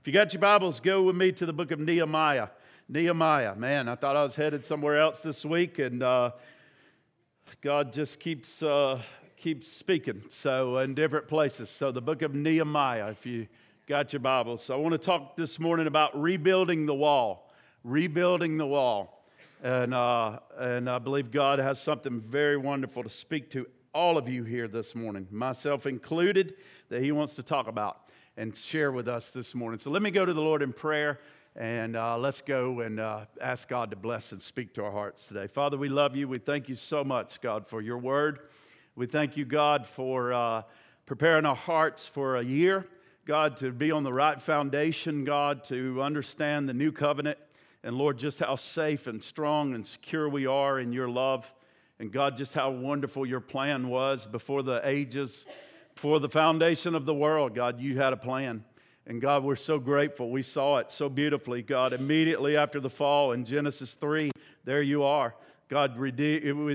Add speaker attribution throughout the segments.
Speaker 1: If you got your Bibles, go with me to the book of Nehemiah. Nehemiah, man, I thought I was headed somewhere else this week, and uh, God just keeps uh, keeps speaking. So in different places. So the book of Nehemiah, if you got your Bibles. So I want to talk this morning about rebuilding the wall, rebuilding the wall, and uh, and I believe God has something very wonderful to speak to all of you here this morning, myself included, that He wants to talk about and share with us this morning. So let me go to the Lord in prayer. And uh, let's go and uh, ask God to bless and speak to our hearts today. Father, we love you. We thank you so much, God, for your word. We thank you, God, for uh, preparing our hearts for a year. God, to be on the right foundation, God, to understand the new covenant. And Lord, just how safe and strong and secure we are in your love. And God, just how wonderful your plan was before the ages, before the foundation of the world. God, you had a plan. And God, we're so grateful. We saw it so beautifully, God, immediately after the fall in Genesis 3. There you are. God, with,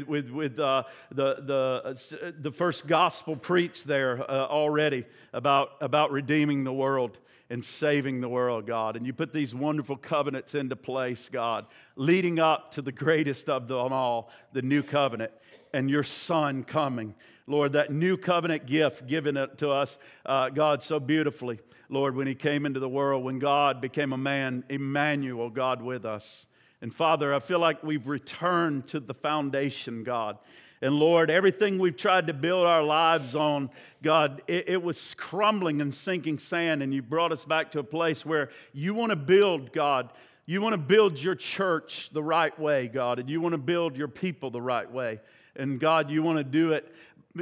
Speaker 1: with, with uh, the, the, uh, the first gospel preached there uh, already about, about redeeming the world and saving the world, God. And you put these wonderful covenants into place, God, leading up to the greatest of them all, the new covenant, and your Son coming. Lord, that new covenant gift given to us, uh, God, so beautifully. Lord, when He came into the world, when God became a man, Emmanuel, God with us. And Father, I feel like we've returned to the foundation, God. And Lord, everything we've tried to build our lives on, God, it, it, was crumbling and sinking sand, and you brought us back to a place where you want to build, God. You want to build your church the right way, God, and you want to build your people the right way. And God, you want to do it,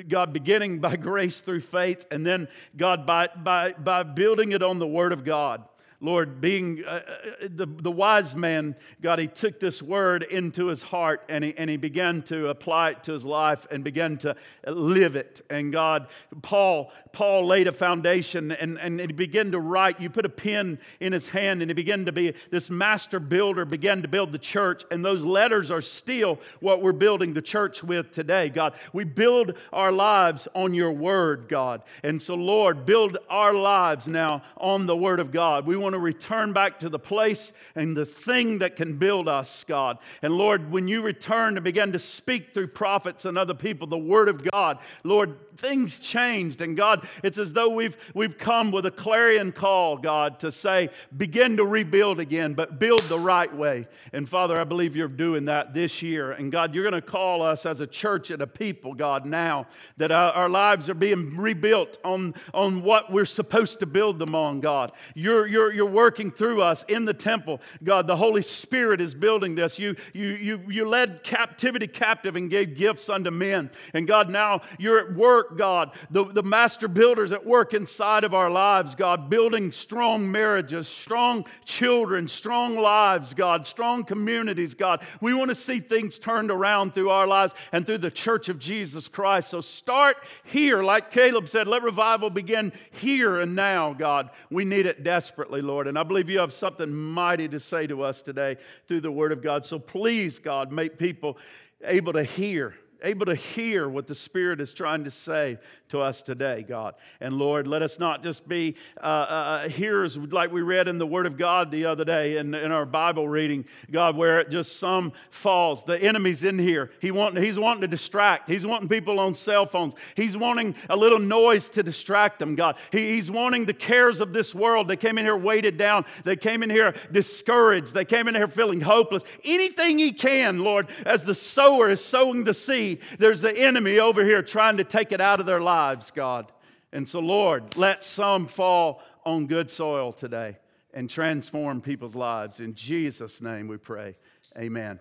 Speaker 1: God, beginning by grace through faith, and then, God, by, by, by building it on the Word of God. Lord, being uh, uh, the, the wise man, God, he took this word into his heart and he, and he began to apply it to his life and began to live it. And God, Paul, Paul laid a foundation and, and he began to write. You put a pen in his hand and he began to be this master builder, began to build the church. And those letters are still what we're building the church with today, God. We build our lives on your word, God. And so, Lord, build our lives now on the word of God. We want to return back to the place and the thing that can build us, God. And Lord, when you return and begin to speak through prophets and other people the word of God, Lord, things changed. And God, it's as though we've, we've come with a clarion call, God, to say, begin to rebuild again, but build the right way. And Father, I believe you're doing that this year. And God, you're going to call us as a church and a people, God, now that our, our lives are being rebuilt on, on what we're supposed to build them on, God. You're, you're, you're working through us in the temple. God, the Holy Spirit is building this. You, you, you, you led captivity captive and gave gifts unto men. And God, now you're at work God, the, the master builders at work inside of our lives, God, building strong marriages, strong children, strong lives, God, strong communities, God. We want to see things turned around through our lives and through the church of Jesus Christ. So start here, like Caleb said, let revival begin here and now, God. We need it desperately, Lord. And I believe you have something mighty to say to us today through the Word of God. So please, God, make people able to hear able to hear what the Spirit is trying to say to us today, God. And Lord, let us not just be uh, uh, hearers like we read in the Word of God the other day in, in our Bible reading, God, where it just some falls. The enemy's in here. He want, he's wanting to distract. He's wanting people on cell phones. He's wanting a little noise to distract them, God. He, he's wanting the cares of this world. They came in here weighted down. They came in here discouraged. They came in here feeling hopeless. Anything he can, Lord, as the sower is sowing the seed, there's the enemy over here trying to take it out of their lives, God. And so, Lord, let some fall on good soil today and transform people's lives. In Jesus' name we pray. Amen.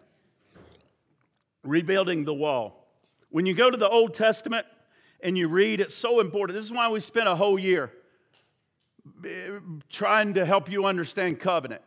Speaker 1: Rebuilding the wall. When you go to the Old Testament and you read, it's so important. This is why we spent a whole year trying to help you understand covenant.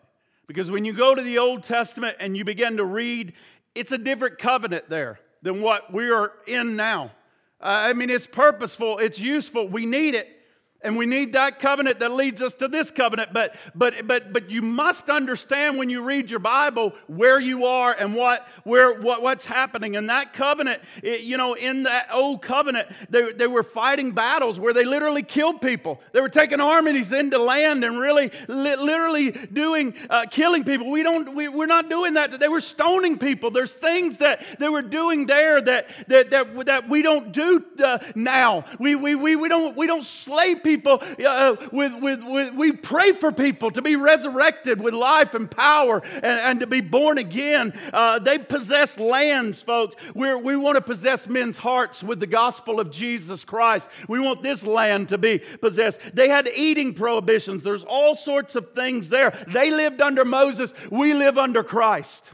Speaker 1: Because when you go to the Old Testament and you begin to read, it's a different covenant there than what we are in now. Uh, I mean, it's purposeful, it's useful, we need it. And we need that covenant that leads us to this covenant. But, but, but, but you must understand when you read your Bible where you are and what, where, what, what's happening. And that covenant, it, you know, in that old covenant, they, they were fighting battles where they literally killed people. They were taking armies into land and really, li- literally doing, uh, killing people. We don't, we, we're not doing that. They were stoning people. There's things that they were doing there that, that, that, that we don't do uh, now. We, we, we, we, don't, we don't slay people people, uh, with, with, with, we pray for people to be resurrected with life and power and, and to be born again. Uh, they possess lands, folks. We're, we want to possess men's hearts with the gospel of Jesus Christ. We want this land to be possessed. They had eating prohibitions, there's all sorts of things there. They lived under Moses, we live under Christ.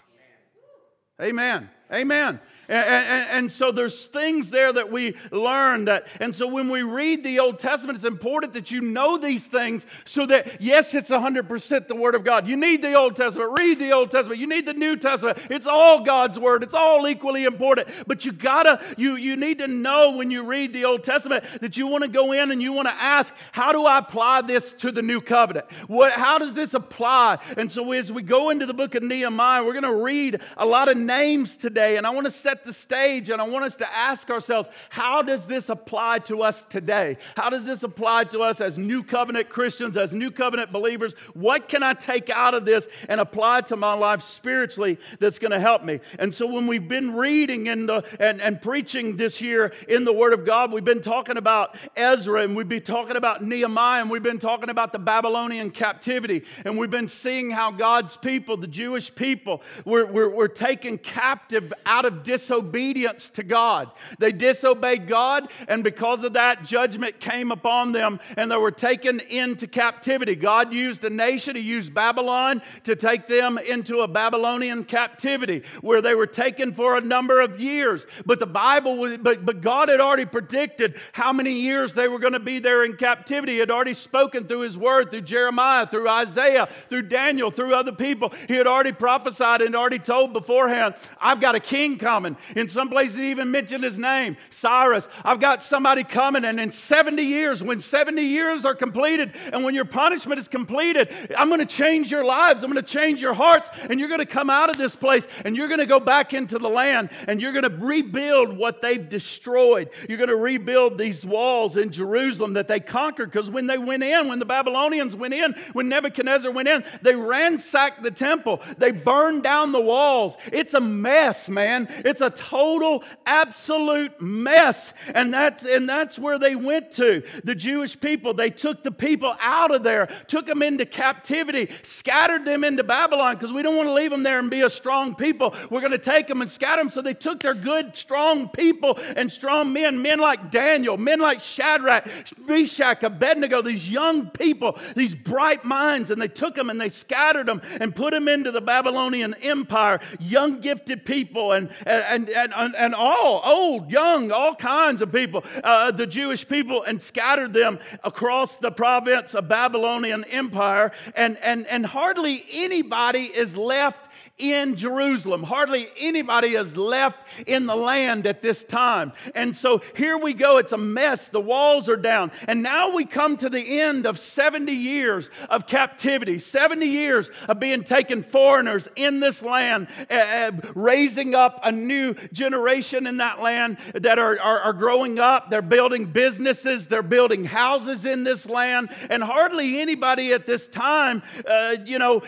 Speaker 1: Amen. Amen. And, and, and, so there's things there that we learn that, and so when we read the Old Testament, it's important that you know these things so that, yes, it's 100% the Word of God. You need the Old Testament, read the Old Testament, you need the New Testament. It's all God's Word, it's all equally important. But you gotta, you, you need to know when you read the Old Testament that you wanna go in and you wanna ask, how do I apply this to the New Covenant? What, how does this apply? And so as we go into the book of Nehemiah, we're gonna read a lot of names today, and I wanna set set the stage and I want us to ask ourselves how does this apply to us today? How does this apply to us as new covenant Christians, as new covenant believers? What can I take out of this and apply to my life spiritually that's going to help me? And so when we've been reading and, and, and preaching this year in the Word of God, we've been talking about Ezra and we've been talking about Nehemiah and we've been talking about the Babylonian captivity and we've been seeing how God's people, the Jewish people, were, were, were taken captive out of dis disobedience to God. They disobeyed God, and because of that, judgment came upon them and they were taken into captivity. God used a nation, He used Babylon to take them into a Babylonian captivity where they were taken for a number of years. But the Bible, but, but God had already predicted how many years they were going to be there in captivity. He had already spoken through His word, through Jeremiah, through Isaiah, through Daniel, through other people. He had already prophesied and already told beforehand, I've got a king coming In some places, he even mentioned his name, Cyrus. I've got somebody coming, and in 70 years, when 70 years are completed, and when your punishment is completed, I'm going to change your lives. I'm going to change your hearts, and you're going to come out of this place, and you're going to go back into the land, and you're going to rebuild what they've destroyed. You're going to rebuild these walls in Jerusalem that they conquered, because when they went in, when the Babylonians went in, when Nebuchadnezzar went in, they ransacked the temple, they burned down the walls. It's a mess, man. It's a total, absolute mess. And that's, and that's where they went to. The Jewish people, they took the people out of there, took them into captivity, scattered them into Babylon because we don't want to leave them there and be a strong people. We're going to take them and scatter them. So they took their good, strong people and strong men, men like Daniel, men like Shadrach, Meshach, Abednego, these young people, these bright minds, and they took them and they scattered them and put them into the Babylonian Empire, young, gifted people. And, and, and, and, and all, old, young, all kinds of people, uh, the Jewish people, and scattered them across the province of Babylonian Empire. And, and, and hardly anybody is left in Jerusalem. Hardly anybody is left in the land at this time. And so here we go. It's a mess. The walls are down. And now we come to the end of 70 years of captivity, 70 years of being taken foreigners in this land, uh, raising up a new generation in that land that are, are, are growing up. They're building businesses, they're building houses in this land. And hardly anybody at this time, uh, you know,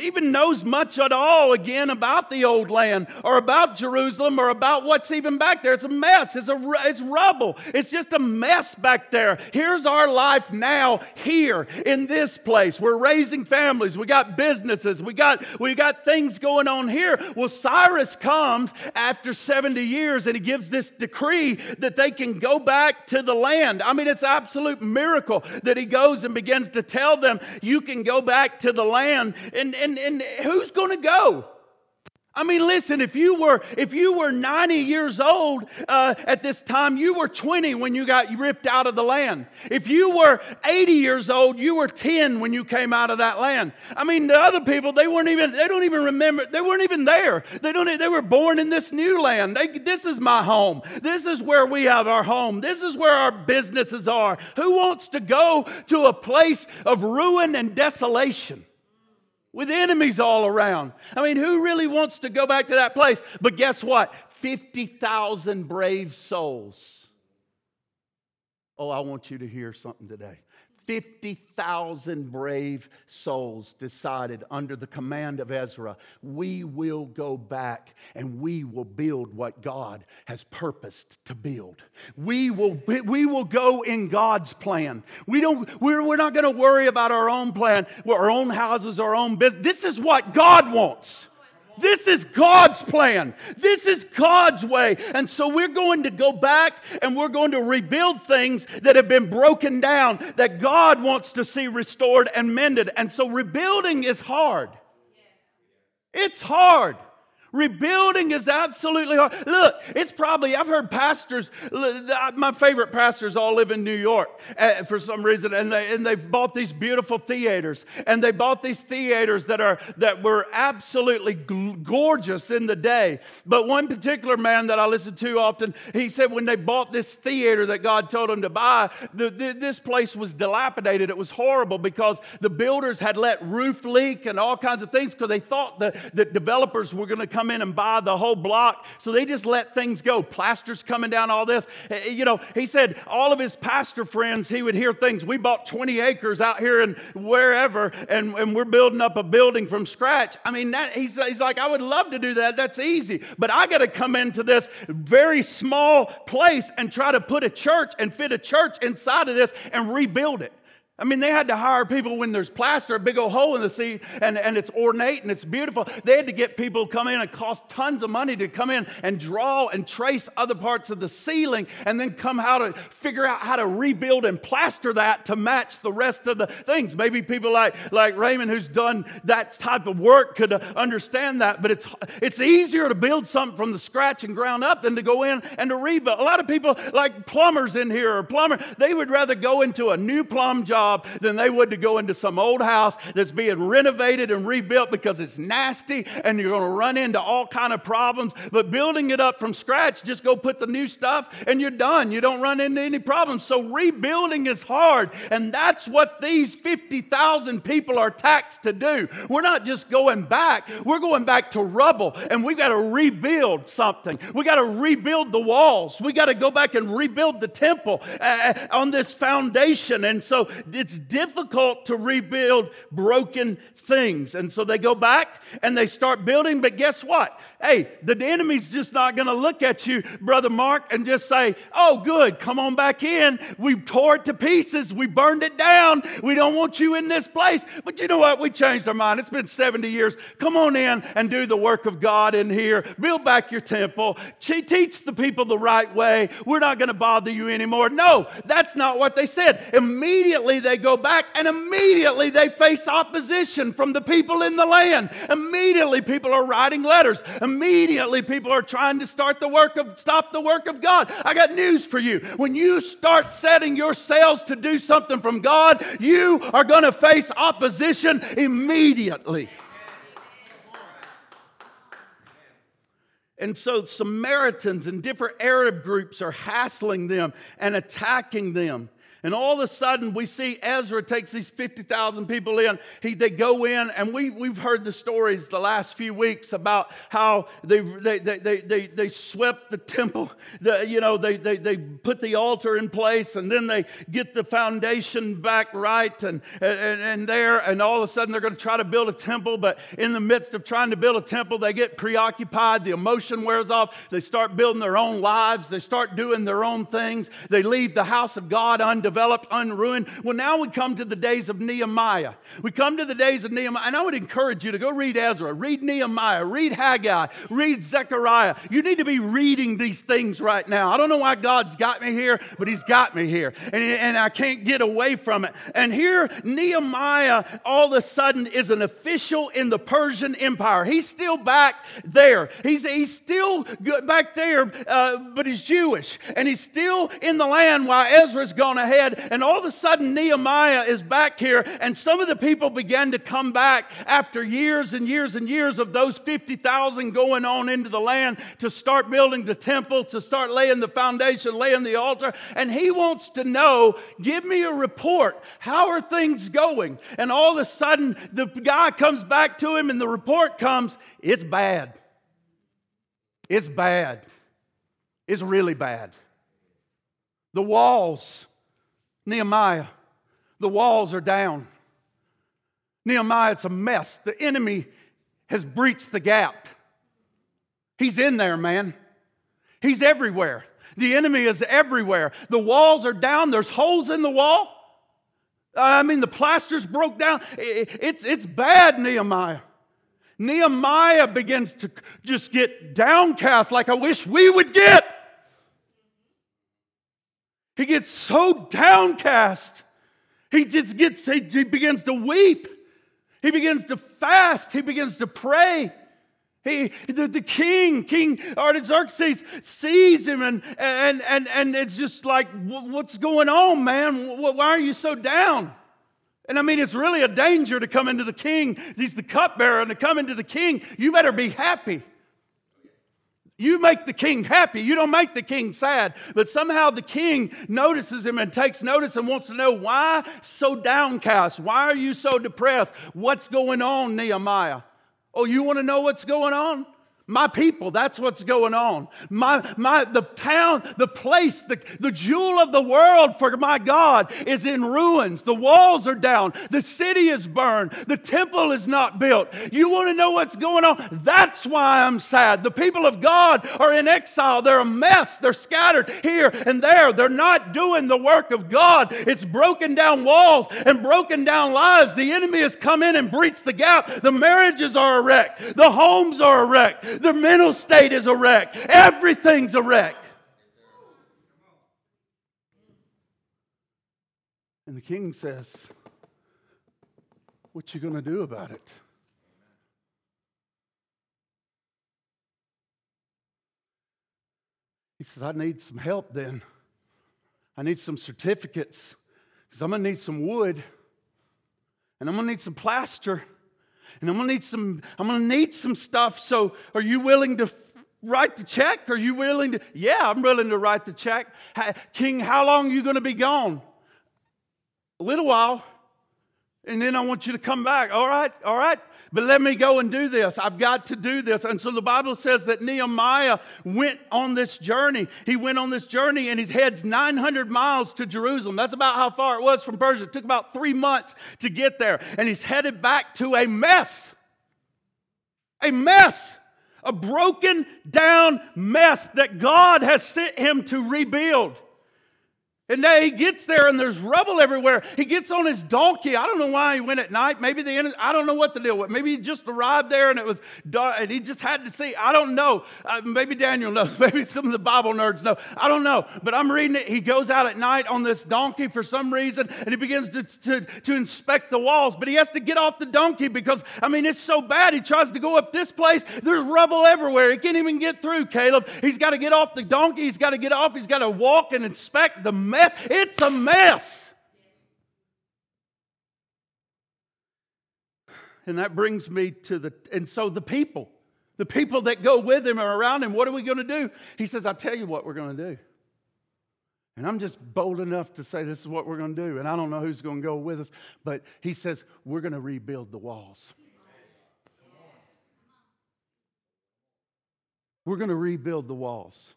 Speaker 1: even knows much at all again about the old land or about Jerusalem or about what's even back there. It's a mess. It's, a, it's rubble. It's just a mess back there. Here's our life now here in this place. We're raising families. We got businesses. We got, we got things going on here. Well, Cyrus comes after 70 years and he gives this decree that they can go back to the land. I mean, it's absolute miracle that he goes and begins to tell them, you can go back to the land. And, and, and who's going to go? I mean, listen, if you were, if you were 90 years old uh, at this time, you were 20 when you got ripped out of the land. If you were 80 years old, you were 10 when you came out of that land. I mean, the other people, they weren't even, they don't even remember, they weren't even there. They don't, they were born in this new land. They, this is my home. This is where we have our home. This is where our businesses are. Who wants to go to a place of ruin and desolation? With enemies all around. I mean, who really wants to go back to that place? But guess what? 50,000 brave souls. Oh, I want you to hear something today. 50,000 brave souls decided under the command of Ezra, we will go back and we will build what God has purposed to build. We will, we will go in God's plan. We don't, we're, we're not going to worry about our own plan, our own houses, our own business. This is what God wants. This is God's plan. This is God's way. And so we're going to go back and we're going to rebuild things that have been broken down that God wants to see restored and mended. And so rebuilding is hard. It's hard. Rebuilding is absolutely hard. Look, it's probably, I've heard pastors, my favorite pastors all live in New York uh, for some reason, and, they, and they've bought these beautiful theaters. And they bought these theaters that, are, that were absolutely gorgeous in the day. But one particular man that I listen to often, he said when they bought this theater that God told him to buy, the, the, this place was dilapidated. It was horrible because the builders had let roof leak and all kinds of things because they thought that, that developers were going to come come in and buy the whole block. So they just let things go. Plasters coming down, all this. Eh, eh, you know, he said all of his pastor friends, he would hear things. We bought 20 acres out here and wherever, and, and we're building up a building from scratch. I mean, that, he's, he's like, I would love to do that. That's easy. But I got to come into this very small place and try to put a church and fit a church inside of this and rebuild it. I mean, they had to hire people when there's plaster, a big old hole in the seat, and, and it's ornate and it's beautiful. They had to get people to come in and cost tons of money to come in and draw and trace other parts of the ceiling and then come how to figure out how to rebuild and plaster that to match the rest of the things. Maybe people like, like Raymond, who's done that type of work, could uh, understand that, but it's, it's easier to build something from the scratch and ground up than to go in and to rebuild. A lot of people, like plumbers in here or plumber, they would rather go into a new plumb job job than they would to go into some old house that's being renovated and rebuilt because it's nasty and you're going to run into all kind of problems. But building it up from scratch, just go put the new stuff and you're done. You don't run into any problems. So rebuilding is hard. And that's what these 50,000 people are taxed to do. We're not just going back, we're going back to rubble and we've got to rebuild something. We got to rebuild the walls. We got to go back and rebuild the temple uh, on this foundation. And so it's difficult to rebuild broken things. And so they go back and they start building. But guess what? Hey, the enemy's just not going to look at you, Brother Mark, and just say, oh, good, come on back in. We tore it to pieces. We burned it down. We don't want you in this place. But you know what? We changed our mind. It's been 70 years. Come on in and do the work of God in here. Build back your temple. Teach the people the right way. We're not going to bother you anymore. No, that's not what they said. Immediately they go back and immediately they face opposition from the people in the land. Immediately people are writing letters. Immediately people are trying to start the work of stop the work of God. I got news for you. When you start setting your sails to do something from God, you are going to face opposition immediately. And so Samaritans and different Arab groups are hassling them and attacking them. And all of a sudden, we see Ezra takes these 50,000 people in. He, they go in, and we, we've heard the stories the last few weeks about how they, they, they, they, they, they swept the temple. The, you know, they, they, they put the altar in place, and then they get the foundation back right and, and, and there. And all of a sudden, they're going to try to build a temple. But in the midst of trying to build a temple, they get preoccupied. The emotion wears off. They start building their own lives. They start doing their own things. They leave the house of God undefiled undeveloped, unruined. Well, now we come to the days of Nehemiah. We come to the days of Nehemiah, and I would encourage you to go read Ezra, read Nehemiah, read Haggai, read Zechariah. You need to be reading these things right now. I don't know why God's got me here, but He's got me here, and, and I can't get away from it. And here, Nehemiah all of a sudden is an official in the Persian Empire. He's still back there. He's, he's still back there, uh, but he's Jewish, and he's still in the land while Ezra's gone ahead. And all of a sudden, Nehemiah is back here, and some of the people began to come back after years and years and years of those 50,000 going on into the land to start building the temple, to start laying the foundation, laying the altar. And he wants to know give me a report. How are things going? And all of a sudden, the guy comes back to him, and the report comes it's bad. It's bad. It's really bad. The walls, Nehemiah, the walls are down. Nehemiah, it's a mess. The enemy has breached the gap. He's in there, man. He's everywhere. The enemy is everywhere. The walls are down, there's holes in the wall. I mean, the plasters broke down. It's, it's bad, Nehemiah. Nehemiah begins to just get downcast like I wish we would get. He gets so downcast. He just gets, he, begins to weep. He begins to fast. He begins to pray. He, the, the king, King Artaxerxes, sees him and, and, and, and it's just like, what's going on, man? Why are you so down? And I mean, it's really a danger to come into the king. He's the cupbearer, and to come into the king, you better be happy. You make the king happy. You don't make the king sad. But somehow the king notices him and takes notice and wants to know why so downcast? Why are you so depressed? What's going on, Nehemiah? Oh, you want to know what's going on? My people, that's what's going on. My, my, the town, the place, the, the jewel of the world for my God is in ruins. The walls are down. The city is burned. The temple is not built. You want to know what's going on? That's why I'm sad. The people of God are in exile. They're a mess. They're scattered here and there. They're not doing the work of God. It's broken down walls and broken down lives. The enemy has come in and breached the gap. The marriages are a wreck. The homes are a wreck. The mental state is a wreck. Everything's a wreck. And the king says, What you to do about it? He says, I need some help then. I need some certificates because I'm going to need some wood and I'm going to need some plaster and I'm gonna need some, I'm gonna need some stuff. So are you willing to write the check? Are you willing to? Yeah, I'm willing to write the check. King, how long are you gonna be gone? A little while. And then I want you to come back. All right, all right. But let me go and do this. I've got to do this. And so the Bible says that Nehemiah went on this journey. He went on this journey and he heads 900 miles to Jerusalem. That's about how far it was from Persia. It took about three months to get there. And he's headed back to a mess. A mess. A broken down mess that God has sent him to rebuild. And now he gets there and there's rubble everywhere. He gets on his donkey. I don't know why he went at night. Maybe the end, I don't know what the deal was. Maybe he just arrived there and it was dark and he just had to see. I don't know. Uh, maybe Daniel knows. Maybe some of the Bible nerds know. I don't know. But I'm reading it. He goes out at night on this donkey for some reason and he begins to, to, to inspect the walls. But he has to get off the donkey because, I mean, it's so bad. He tries to go up this place. There's rubble everywhere. He can't even get through, Caleb. He's got to get off the donkey. He's got to get off. He's got to walk and inspect the mess. It's a mess. And that brings me to the, and so the people, the people that go with him are around him, what are we going to do? He says, I'll tell you what we're going to do. And I'm just bold enough to say this is what we're going to do. And I don't know who's going to go with us, but he says, we're going to rebuild the walls. We're going to rebuild the walls.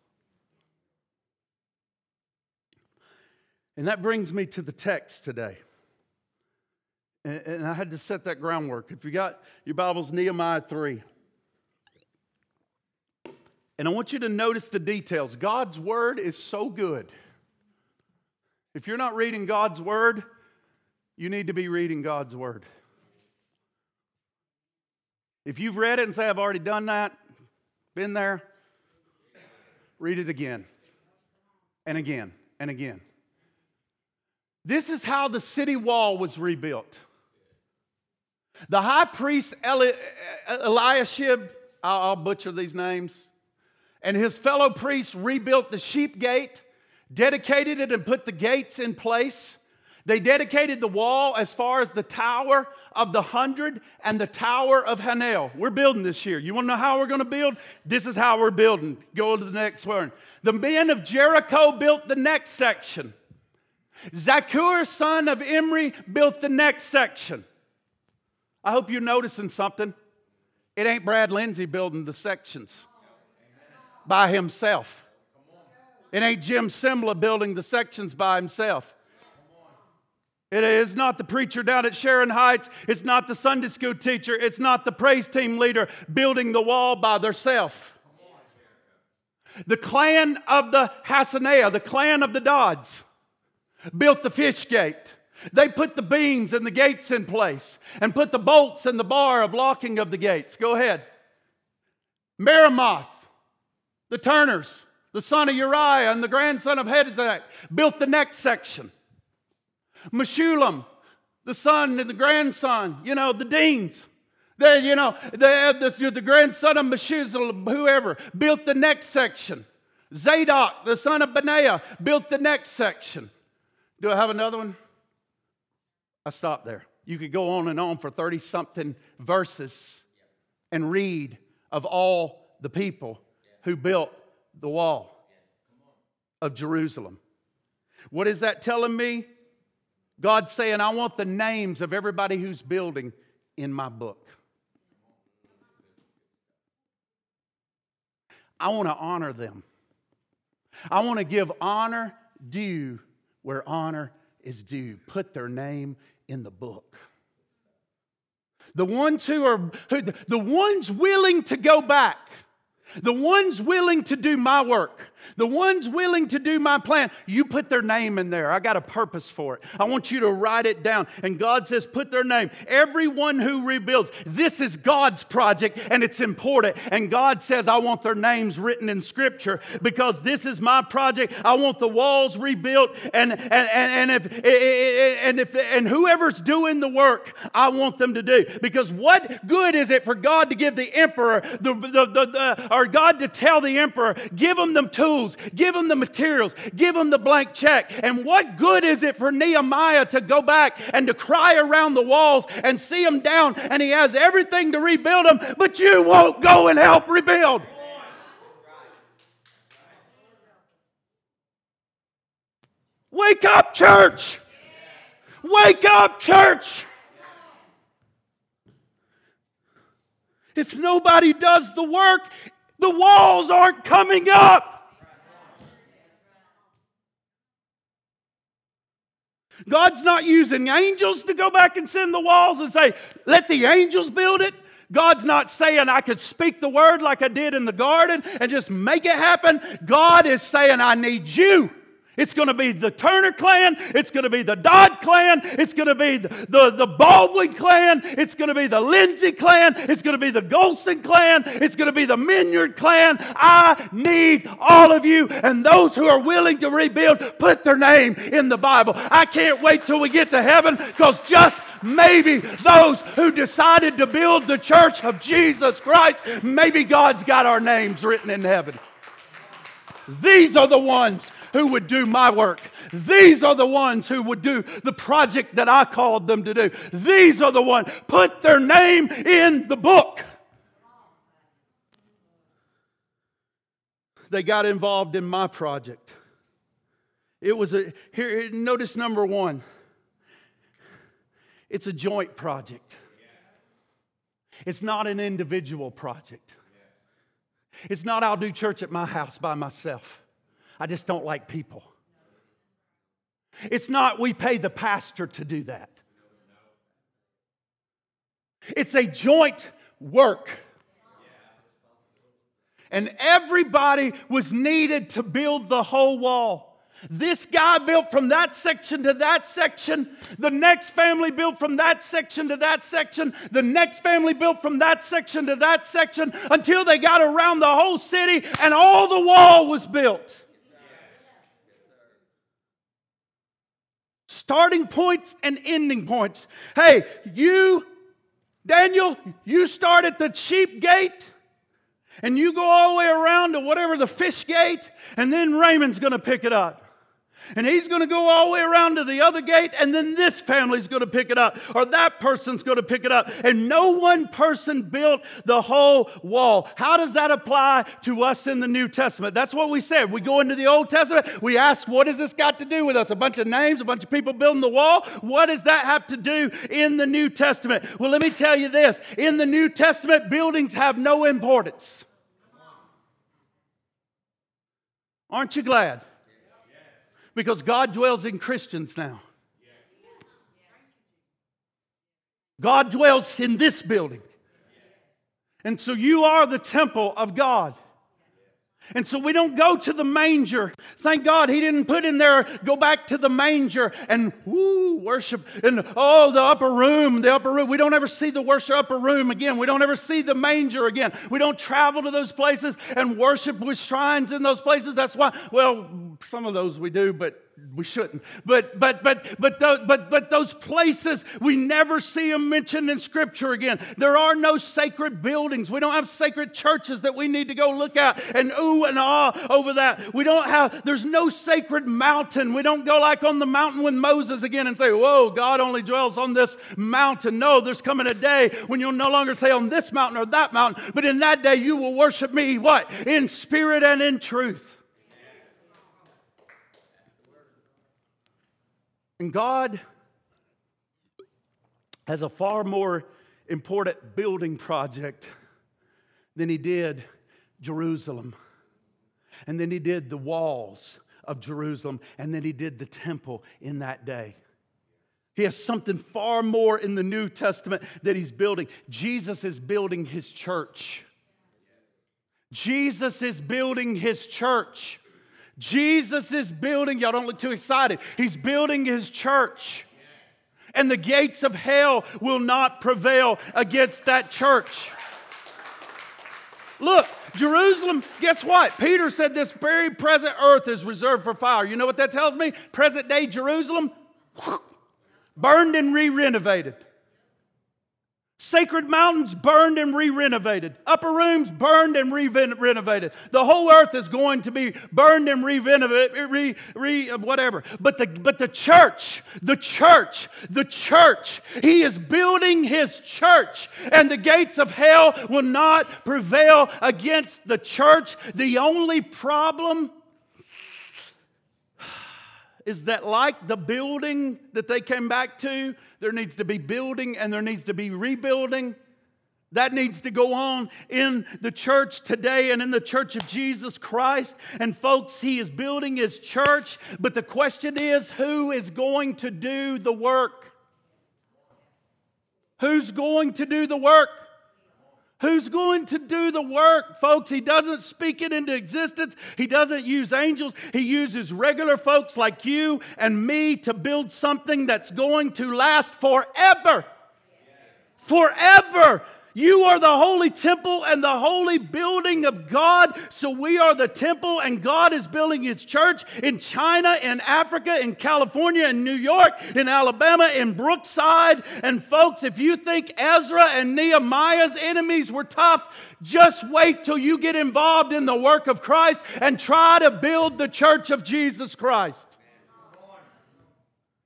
Speaker 1: And that brings me to the text today. And, and I had to set that groundwork. If you got your Bibles, Nehemiah 3. And I want you to notice the details. God's word is so good. If you're not reading God's word, you need to be reading God's word. If you've read it and say, I've already done that, been there, read it again and again and again. This is how the city wall was rebuilt. The high priest Eli- Eliashib, I'll, butcher these names, and his fellow priests rebuilt the sheep gate, dedicated it, and put the gates in place. They dedicated the wall as far as the Tower of the Hundred and the Tower of Hananel. We're building this year. You want to know how we're going to build? This is how we're building. Go to the next one. The men of Jericho built the next section. Zaccur, son of Imri, built the next section. I hope you're noticing something. It ain't Brad Lindsay building the sections by himself. It ain't Jim Simla building the sections by himself. It is not the preacher down at Sharon Heights. It's not the Sunday school teacher. It's not the praise team leader building the wall by themselves. The clan of the Hassenaah, the clan of the Dodds, built the fish gate. They put the beams and the gates in place and put the bolts and the bar of locking of the gates. Go ahead. Meremoth, the Turners, the son of Uriah and the grandson of Hedizak, built the next section. Meshulam, the son and the grandson, you know, the deans. They, you know, they, the, the grandson of Meshuzal, whoever, built the next section. Zadok, the son of Benaiah, built the next section. Do I have another one? I stop there. You could go on and on for 30 something verses and read of all the people who built the wall of Jerusalem. What is that telling me? God's saying, I want the names of everybody who's building in my book. I want to honor them. I want to give honor due where honor is due. Put their name in the book. The ones who are who, the ones willing to go back the ones willing to do my work, the ones willing to do my plan, you put their name in there. I got a purpose for it. I want you to write it down. And God says, put their name. Everyone who rebuilds, this is God's project and it's important. And God says, I want their names written in Scripture because this is my project. I want the walls rebuilt. And, and, and, and if, and, if, and whoever's doing the work, I want them to do. Because what good is it for God to give the emperor the, the, the, the or God to tell the emperor, give him the tools, give him the materials, give him the blank check. And what good is it for Nehemiah to go back and to cry around the walls and see them down and he has everything to rebuild them, but you won't go and help rebuild? Wake up, church! Wake up, church! If nobody does the work, the walls aren't coming up. God's not using angels to go back and send the walls and say, let the angels build it. God's not saying I could speak the word like I did in the garden and just make it happen. God is saying, I need you. It's going to be the Turner clan. It's going to be the Dodd clan. It's going to be the, the, the, Baldwin clan. It's going to be the Lindsay clan. It's going to be the Golson clan. It's going to be the Minyard clan. I need all of you. And those who are willing to rebuild, put their name in the Bible. I can't wait till we get to heaven because just maybe those who decided to build the church of Jesus Christ, maybe God's got our names written in heaven. These are the ones who would do my work. These are the ones who would do the project that I called them to do. These are the ones. Put their name in the book. They got involved in my project. It was a, here, notice number one. It's a joint project. It's not an individual project. It's not, I'll do church at my house by myself. I just don't like people. It's not, we pay the pastor to do that. It's a joint work. And everybody was needed to build the whole wall. This guy built from that section to that section. The next family built from that section to that section. The next family built from that section to that section until they got around the whole city and all the wall was built. Starting points and ending points. Hey, you, Daniel, you start at the sheep gate and you go all the way around to whatever the fish gate, and then Raymond's going to pick it up. And he's going to go all the way around to the other gate, and then this family's going to pick it up, or that person's going to pick it up. And no one person built the whole wall. How does that apply to us in the New Testament? That's what we said. We go into the Old Testament, we ask, what has this got to do with us? A bunch of names, a bunch of people building the wall. What does that have to do in the New Testament? Well, let me tell you this in the New Testament, buildings have no importance. Aren't you glad? Because God dwells in Christians now. God dwells in this building. And so you are the temple of God. And so we don't go to the manger. Thank God he didn't put in there, go back to the manger and woo, worship. And oh, the upper room, the upper room. We don't ever see the worship upper room again. We don't ever see the manger again. We don't travel to those places and worship with shrines in those places. That's why, well, some of those we do, but we shouldn't. But but but but but but those places we never see them mentioned in Scripture again. There are no sacred buildings. We don't have sacred churches that we need to go look at and ooh and ah over that. We don't have. There's no sacred mountain. We don't go like on the mountain with Moses again and say, "Whoa, God only dwells on this mountain." No, there's coming a day when you'll no longer say on this mountain or that mountain, but in that day you will worship me. What in spirit and in truth. And God has a far more important building project than He did Jerusalem. And then He did the walls of Jerusalem. And then He did the temple in that day. He has something far more in the New Testament that He's building. Jesus is building His church. Jesus is building His church. Jesus is building, y'all don't look too excited. He's building his church. And the gates of hell will not prevail against that church. Look, Jerusalem, guess what? Peter said this very present earth is reserved for fire. You know what that tells me? Present day Jerusalem, burned and re renovated. Sacred mountains burned and re renovated. Upper rooms burned and re renovated. The whole earth is going to be burned and re renovated, re whatever. But the, but the church, the church, the church, he is building his church, and the gates of hell will not prevail against the church. The only problem is that, like the building that they came back to, there needs to be building and there needs to be rebuilding. That needs to go on in the church today and in the church of Jesus Christ. And folks, He is building His church, but the question is who is going to do the work? Who's going to do the work? Who's going to do the work, folks? He doesn't speak it into existence. He doesn't use angels. He uses regular folks like you and me to build something that's going to last forever. Forever. You are the holy temple and the holy building of God. So we are the temple, and God is building His church in China, in Africa, in California, in New York, in Alabama, in Brookside. And folks, if you think Ezra and Nehemiah's enemies were tough, just wait till you get involved in the work of Christ and try to build the church of Jesus Christ.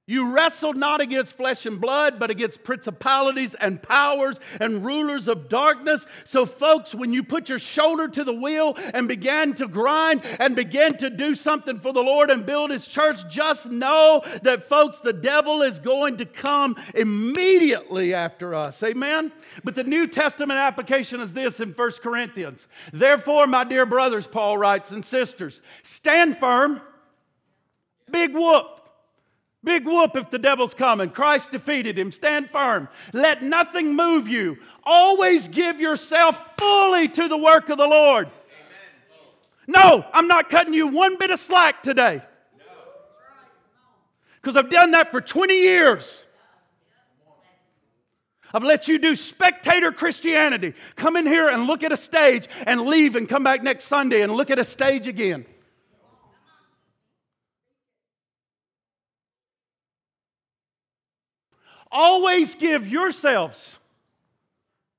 Speaker 1: You wrestled not against flesh and blood, but against principalities and powers and rulers of darkness. So, folks, when you put your shoulder to the wheel and began to grind and began to do something for the Lord and build His church, just know that, folks, the devil is going to come immediately after us. Amen? But the New Testament application is this in 1 Corinthians. Therefore, my dear brothers, Paul writes, and sisters, stand firm. Big whoop Big whoop if the devil's coming. Christ defeated him. Stand firm. Let nothing move you. Always give yourself fully to the work of the Lord. Amen. No, I'm not cutting you one bit of slack today. No. Because I've done that for 20 years. I've let you do spectator Christianity. Come in here and look at a stage and leave and come back next Sunday and look at a stage again. Always give yourselves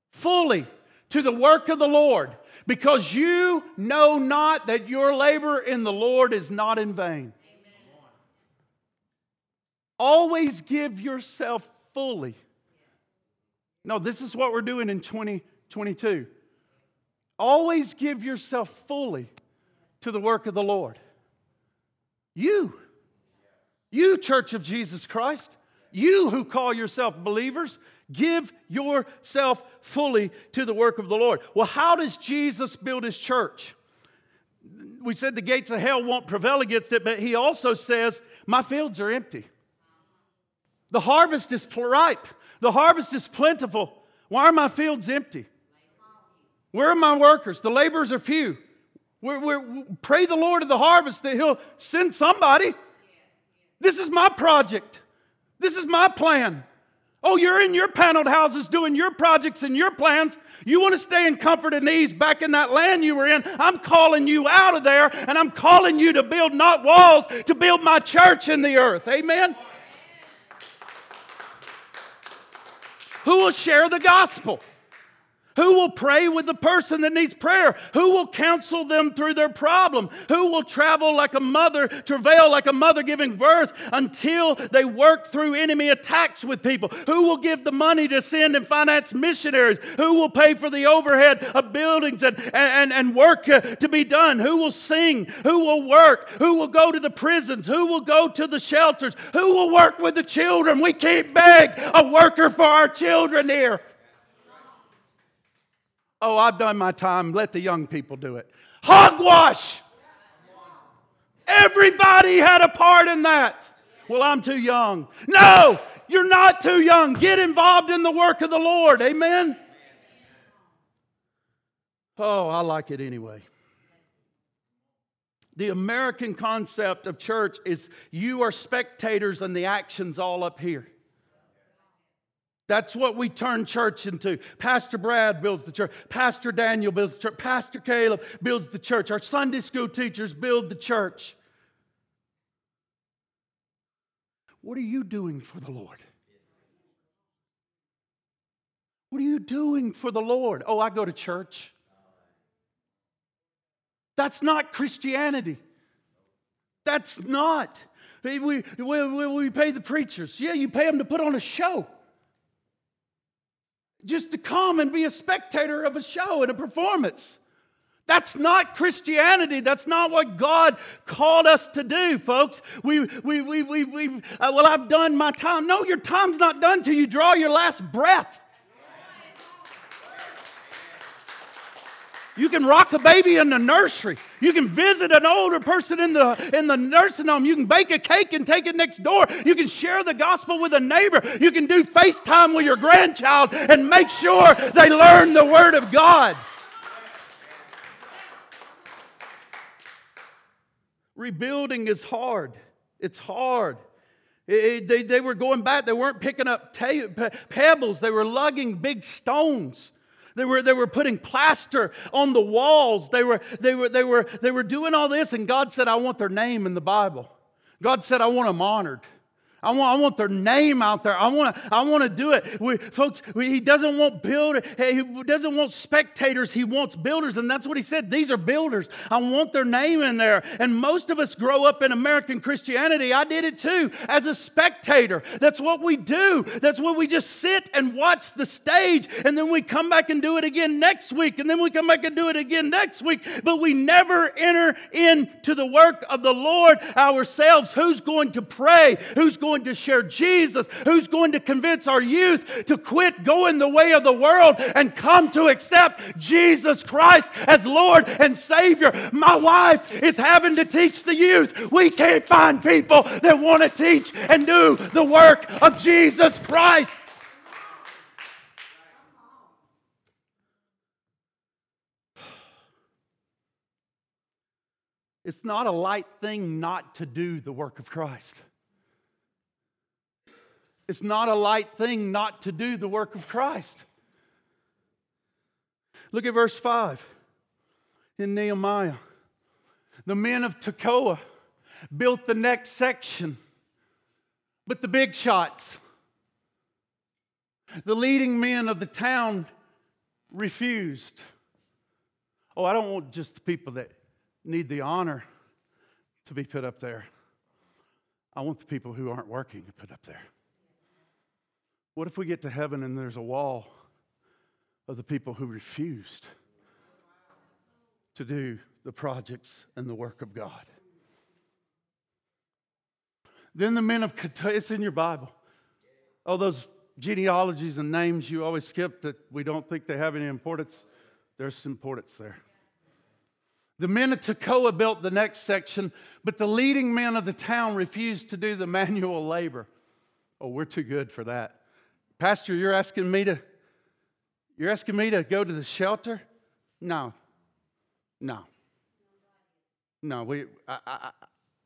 Speaker 1: fully to the work of the Lord, because you know not that your labor in the Lord is not in vain. Amen. Always give yourself fully. No, this is what we're doing in 2022. Always give yourself fully to the work of the Lord. You, you, Church of Jesus Christ, you who call yourself believers, give yourself fully to the work of the Lord. Well, how does Jesus build his church? We said the gates of hell won't prevail against it, but he also says, My fields are empty. The harvest is ripe, the harvest is plentiful. Why are my fields empty? Where are my workers? The laborers are few. We're, we're, pray the Lord of the harvest that He'll send somebody. This is my project. This is my plan. Oh, you're in your paneled houses doing your projects and your plans. You want to stay in comfort and ease back in that land you were in. I'm calling you out of there and I'm calling you to build not walls, to build my church in the earth. Amen. Who will share the gospel? Who will pray with the person that needs prayer? Who will counsel them through their problem? Who will travel like a mother, travail like a mother giving birth until they work through enemy attacks with people? Who will give the money to send and finance missionaries? Who will pay for the overhead of buildings and, and, and work uh, to be done? Who will sing? Who will work? Who will go to the prisons? Who will go to the shelters? Who will work with the children? We can't beg a worker for our children here. Oh, I've done my time. Let the young people do it. Hogwash! Everybody had a part in that. Well, I'm too young. No, you're not too young. Get involved in the work of the Lord. Amen. Oh, I like it anyway. The American concept of church is you are spectators and the action's all up here. That's what we turn church into. Pastor Brad builds the church. Pastor Daniel builds the church. Pastor Caleb builds the church. Our Sunday school teachers build the church. What are you doing for the Lord? What are you doing for the Lord? Oh, I go to church. That's not Christianity. That's not. We, we, we, pay the preachers. Yeah, you pay them to put on a show just to come and be a spectator of a show and a performance. That's not Christianity. That's not what God called us to do, folks. We, we, we, we, we uh, well, I've done my time. No, your time's not done till you draw your last breath. You can rock a baby in the nursery. You can visit an older person in the, in the nursing home. You can bake a cake and take it next door. You can share the gospel with a neighbor. You can do FaceTime with your grandchild and make sure they learn the Word of God. Rebuilding is hard. It's hard. It, they, they were going back, they weren't picking up pebbles, they were lugging big stones. They were, they were putting plaster on the walls. They were, they, were, they, were, they were doing all this, and God said, I want their name in the Bible. God said, I want them honored. I want, I want their name out there. I want to, I want to do it. We, folks, we, he doesn't want builder, he doesn't want spectators, he wants builders. And that's what he said. These are builders. I want their name in there. And most of us grow up in American Christianity. I did it too, as a spectator. That's what we do. That's what we just sit and watch the stage. And then we come back and do it again next week. And then we come back and do it again next week. But we never enter into the work of the Lord ourselves. Who's going to pray? Who's going going to share Jesus, who's going to convince our youth to quit going the way of the world and come to accept Jesus Christ as Lord and Savior. My wife is having to teach the youth. We can't find people that want to teach and do the work of Jesus Christ. It's not a light thing not to do the work of Christ. It's not a light thing not to do the work of Christ. Look at verse 5 in Nehemiah. The men of Tekoa built the next section, but the big shots, the leading men of the town refused. Oh, I don't want just the people that need the honor to be put up there. I want the people who aren't working to put up there. What if we get to heaven and there's a wall of the people who refused to do the projects and the work of God? Then the men of Keturah, it's in your Bible. All those genealogies and names you always skip that we don't think they have any importance, there's importance there. The men of Tekoa built the next section, but the leading men of the town refused to do the manual labor. Oh, we're too good for that. Pastor, you're asking me to you're asking me to go to the shelter? No. No. No, we I, I,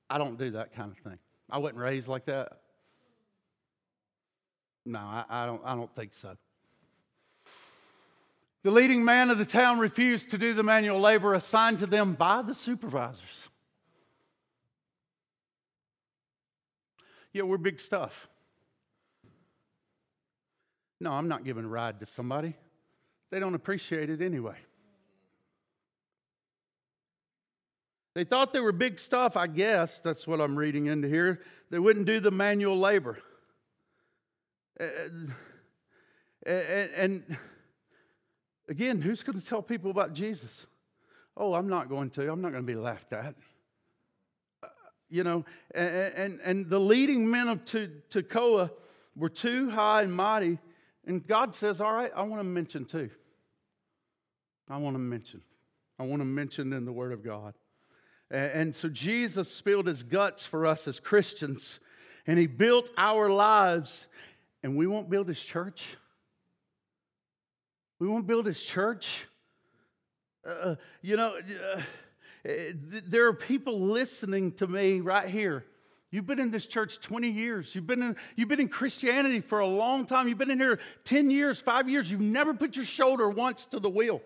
Speaker 1: I don't do that kind of thing. I wasn't raised like that. No, I, I don't I don't think so. The leading man of the town refused to do the manual labor assigned to them by the supervisors. Yeah, we're big stuff. No, I'm not giving a ride to somebody. They don't appreciate it anyway. They thought they were big stuff, I guess. That's what I'm reading into here. They wouldn't do the manual labor. And, and Again, who's going to tell people about Jesus? Oh, I'm not going to. I'm not going to be laughed at. Uh, you know, and, and, and, the leading men of Tekoa were too high and mighty. And God says, All right, I want to mention too. I want to mention. I want to mention in the Word of God. And, so Jesus spilled his guts for us as Christians, and he built our lives. And we won't build his church. We won't build his church. Uh, uh you know, uh, there are people listening to me right here. You've been in this church 20 years. You've been, in, you've been in Christianity for a long time. You've been in here 10 years, five years. You've never put your shoulder once to the wheel.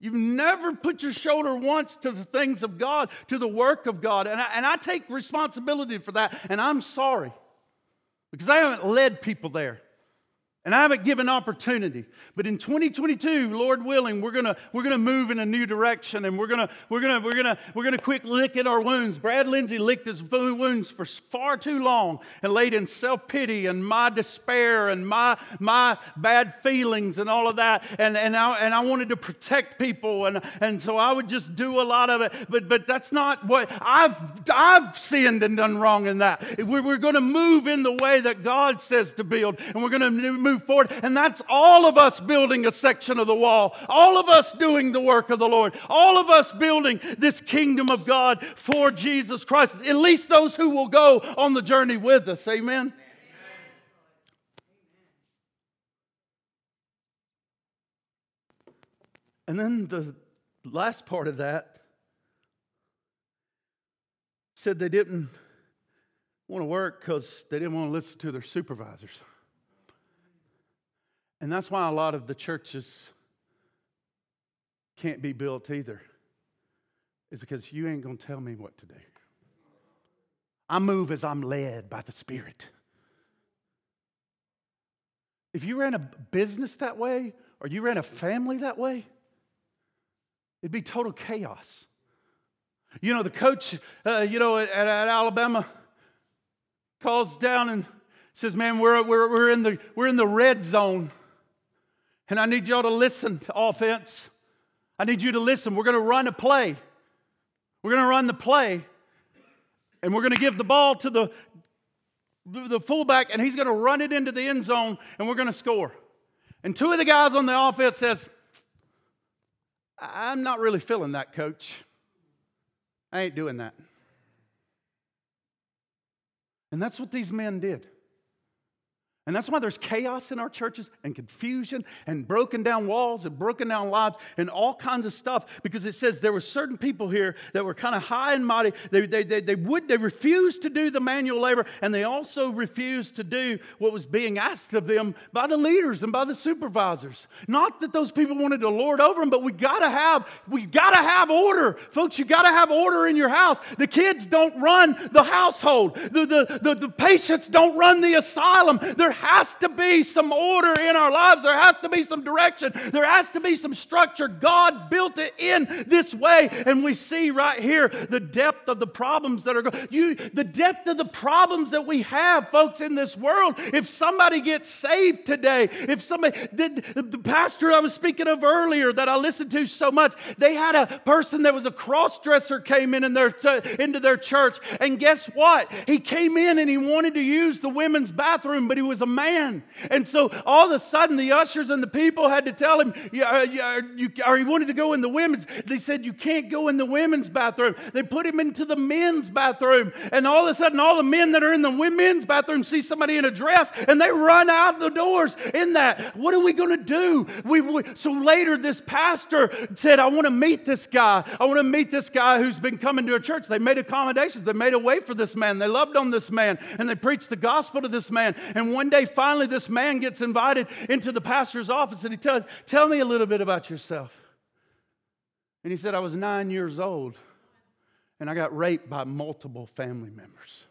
Speaker 1: You've never put your shoulder once to the things of God, to the work of God. And I, and I take responsibility for that. And I'm sorry because I haven't led people there. And I haven't given opportunity. But in 2022, Lord willing, we're gonna, we're gonna move in a new direction and we're gonna, we're gonna, we're gonna, we're gonna quick lick at our wounds. Brad Lindsay licked his wounds for far too long and laid in self-pity and my despair and my, my bad feelings and all of that. And, and, I, and I wanted to protect people. And, and so I would just do a lot of it. But, but that's not what I've, I've sinned and done wrong in that. We're, we're gonna move in the way that God says to build. And we're gonna move move forward. And that's all of us building a section of the wall, all of us doing the work of the Lord, all of us building this kingdom of God for Jesus Christ, at least those who will go on the journey with us. Amen. And then the last part of that said they didn't want to work because they didn't want to listen to their supervisors. And that's why a lot of the churches can't be built either, is because you ain't going to tell me what to do. I move as I'm led by the Spirit. If you ran a business that way, or you ran a family that way, it'd be total chaos. You know, the coach, uh, you know, at, at Alabama calls down and says, Man, we're, we're, we're, in the, we're in the red zone. And I need y'all to listen to offense. I need you to listen. We're going to run a play. We're going to run the play. And we're going to give the ball to the, the fullback, and he's going to run it into the end zone, and we're going to score. And two of the guys on the offense says, I'm not really feeling that, coach. I ain't doing that. And that's what these men did. And that's why there's chaos in our churches and confusion and broken down walls and broken down lives and all kinds of stuff because it says there were certain people here that were kind of high and mighty. They, they, they, they, would, they refused to do the manual labor and they also refused to do what was being asked of them by the leaders and by the supervisors. Not that those people wanted to lord over them, but we gotta have, we gotta have order. Folks, you gotta have order in your house. The kids don't run the household. The, the, the, the patients don't run the asylum. They're there has to be some order in our lives. There has to be some direction. There has to be some structure. God built it in this way. And we see right here the depth of the problems that are going. You, the depth of the problems that we have, folks, in this world. If somebody gets saved today, if somebody, the, the pastor I was speaking of earlier that I listened to so much, they had a person that was a cross dresser came in, in their, into their church. And guess what? He came in and he wanted to use the women's bathroom, but he was a man. And so all of a sudden, the ushers and the people had to tell him, yeah, uh, you, or he wanted to go in the women's. They said, You can't go in the women's bathroom. They put him into the men's bathroom. And all of a sudden, all the men that are in the women's bathroom see somebody in a dress and they run out the doors in that. What are we going to do? We, we, so later, this pastor said, I want to meet this guy. I want to meet this guy who's been coming to a church. They made accommodations. They made a way for this man. They loved on this man and they preached the gospel to this man. And one day, finally, this man gets invited into the pastor's office and he tells, Tell me a little bit about yourself. And he said, I was nine years old and I got raped by multiple family members.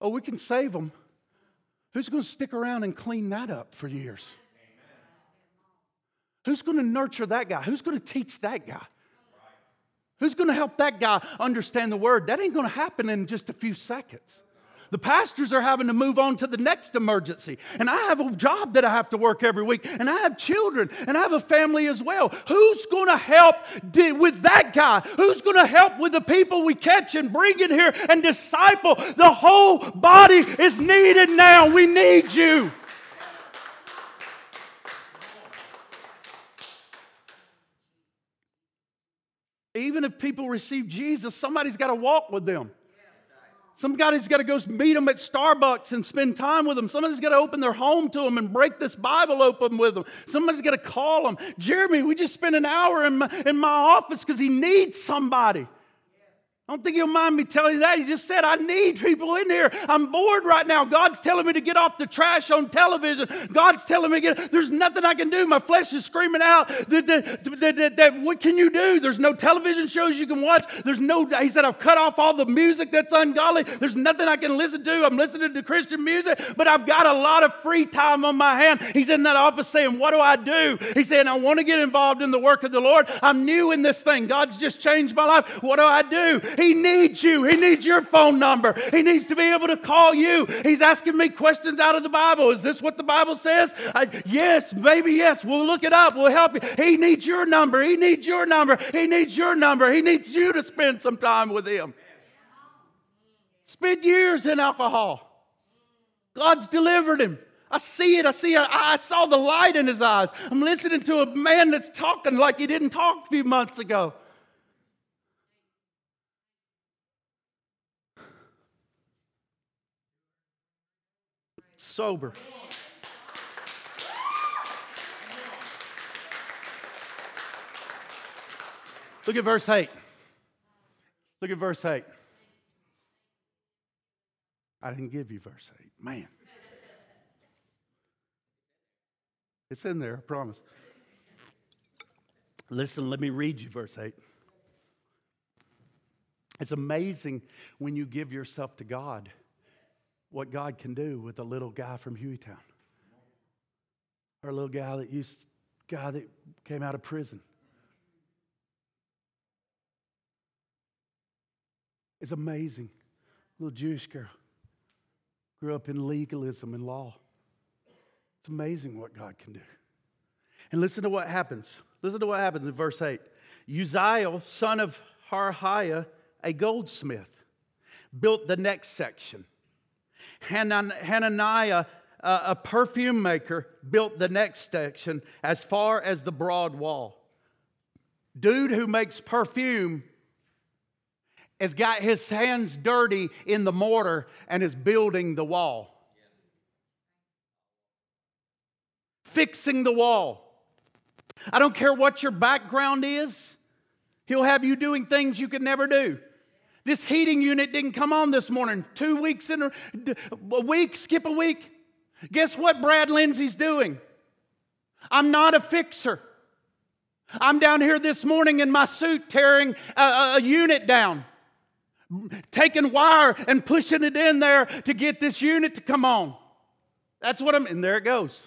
Speaker 1: Oh, we can save them. Who's going to stick around and clean that up for years? Who's going to nurture that guy? Who's going to teach that guy? Who's going to help that guy understand the word? That ain't going to happen in just a few seconds. The pastors are having to move on to the next emergency. And I have a job that I have to work every week. And I have children. And I have a family as well. Who's going to help with that guy? Who's going to help with the people we catch and bring in here and disciple? The whole body is needed now. We need you. Even if people receive Jesus, somebody's got to walk with them. Somebody's got to go meet them at Starbucks and spend time with them. Somebody's got to open their home to them and break this Bible open with them. Somebody's got to call them. Jeremy, we just spent an hour in my, in my office because he needs somebody. I don't think he'll mind me telling you that. He just said, I need people in here. I'm bored right now. God's telling me to get off the trash on television. God's telling me, get, there's nothing I can do. My flesh is screaming out. What can you do? There's no television shows you can watch. There's no, he said, I've cut off all the music that's ungodly. There's nothing I can listen to. I'm listening to Christian music, but I've got a lot of free time on my hand. He's in that office saying, What do I do? He's saying, I want to get involved in the work of the Lord. I'm new in this thing. God's just changed my life. What do I do? He needs you. He needs your phone number. He needs to be able to call you. He's asking me questions out of the Bible. Is this what the Bible says? I, yes, maybe yes. We'll look it up. We'll help you. He needs your number. He needs your number. He needs your number. He needs you to spend some time with him. Spend years in alcohol. God's delivered him. I see it. I see it. I saw the light in his eyes. I'm listening to a man that's talking like he didn't talk a few months ago. Sober. Look at verse 8. Look at verse 8. I didn't give you verse 8. Man. It's in there, I promise. Listen, let me read you verse 8. It's amazing when you give yourself to God what God can do with a little guy from Hueytown or a little guy that used guy that came out of prison. It's amazing. Little Jewish girl grew up in legalism and law. It's amazing what God can do. And listen to what happens. Listen to what happens in verse 8. Uzziah, son of Harhaiah, a goldsmith, built the next section. Hananiah, a perfume maker, built the next section as far as the broad wall. Dude who makes perfume has got his hands dirty in the mortar and is building the wall. Fixing the wall. I don't care what your background is, he'll have you doing things you could never do. This heating unit didn't come on this morning. Two weeks in a, a week, skip a week. Guess what Brad Lindsay's doing? I'm not a fixer. I'm down here this morning in my suit tearing a, a, unit down, taking wire and pushing it in there to get this unit to come on. That's what I'm, and there it goes.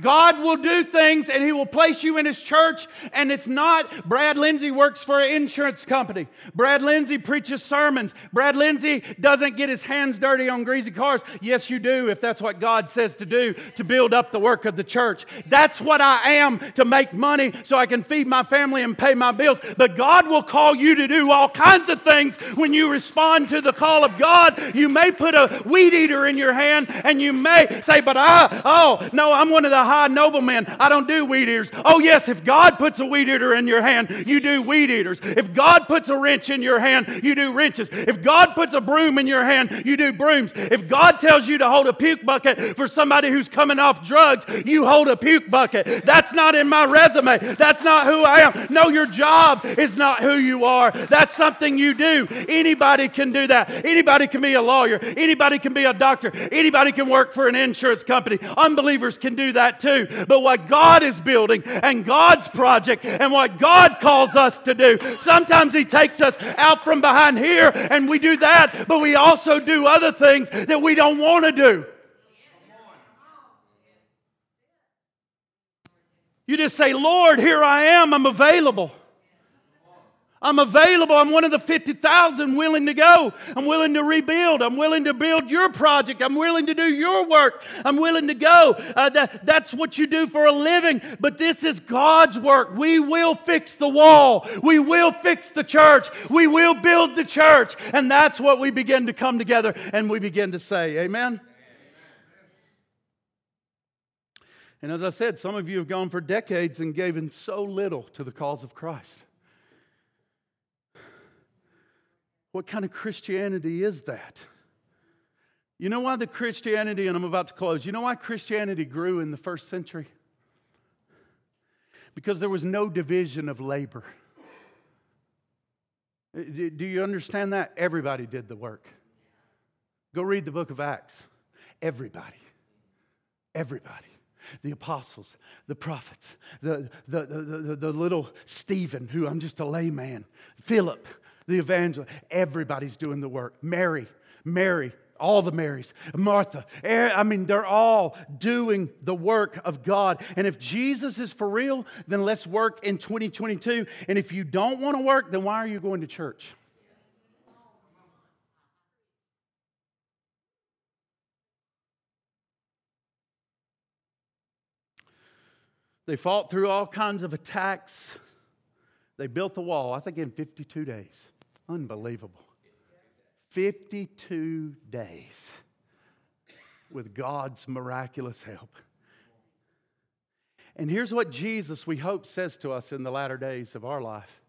Speaker 1: God will do things and He will place you in His church. And it's not Brad Lindsay works for an insurance company. Brad Lindsay preaches sermons. Brad Lindsay doesn't get his hands dirty on greasy cars. Yes, you do, if that's what God says to do to build up the work of the church. That's what I am to make money so I can feed my family and pay my bills. But God will call you to do all kinds of things when you respond to the call of God. You may put a weed eater in your hand and you may say, But I, oh, no, I'm one of the high nobleman. I don't do weed eaters. Oh, yes, if God puts a weed eater in your hand, you do weed eaters. If God puts a wrench in your hand, you do wrenches. If God puts a broom in your hand, you do brooms. If God tells you to hold a puke bucket for somebody who's coming off drugs, you hold a puke bucket. That's not in my resume. That's not who I am. No, your job is not who you are. That's something you do. Anybody can do that. Anybody can be a lawyer. Anybody can be a doctor. Anybody can work for an insurance company. Unbelievers can do that too. But what God is building and God's project and what God calls us to do, sometimes He takes us out from behind here and we do that, but we also do other things that we don't want to do. You just say, Lord, here I am, I'm available. I'm available. I'm one of the 50,000 willing to go. I'm willing to rebuild. I'm willing to build your project. I'm willing to do your work. I'm willing to go. Uh, that, that's what you do for a living. But this is God's work. We will fix the wall. We will fix the church. We will build the church. And that's what we begin to come together and we begin to say. Amen. And as I said, some of you have gone for decades and given so little to the cause of Christ. What kind of Christianity is that? You know why the Christianity, and I'm about to close, you know why Christianity grew in the first century? Because there was no division of labor. Uh, do you understand that? Everybody did the work. Go read the book of Acts. Everybody. Everybody. The apostles, the prophets, the, the, the, the, the little Stephen, who I'm just a layman, Philip, the evangelist. Everybody's doing the work. Mary, Mary, all the Marys, Martha, I mean, they're all doing the work of God. And if Jesus is for real, then let's work in 2022. And if you don't want to work, then why are you going to church? They fought through all kinds of attacks. They built the wall, I think, in 52 days. Unbelievable. 52 days with God's miraculous help. And here's what Jesus, we hope, says to us in the latter days of our life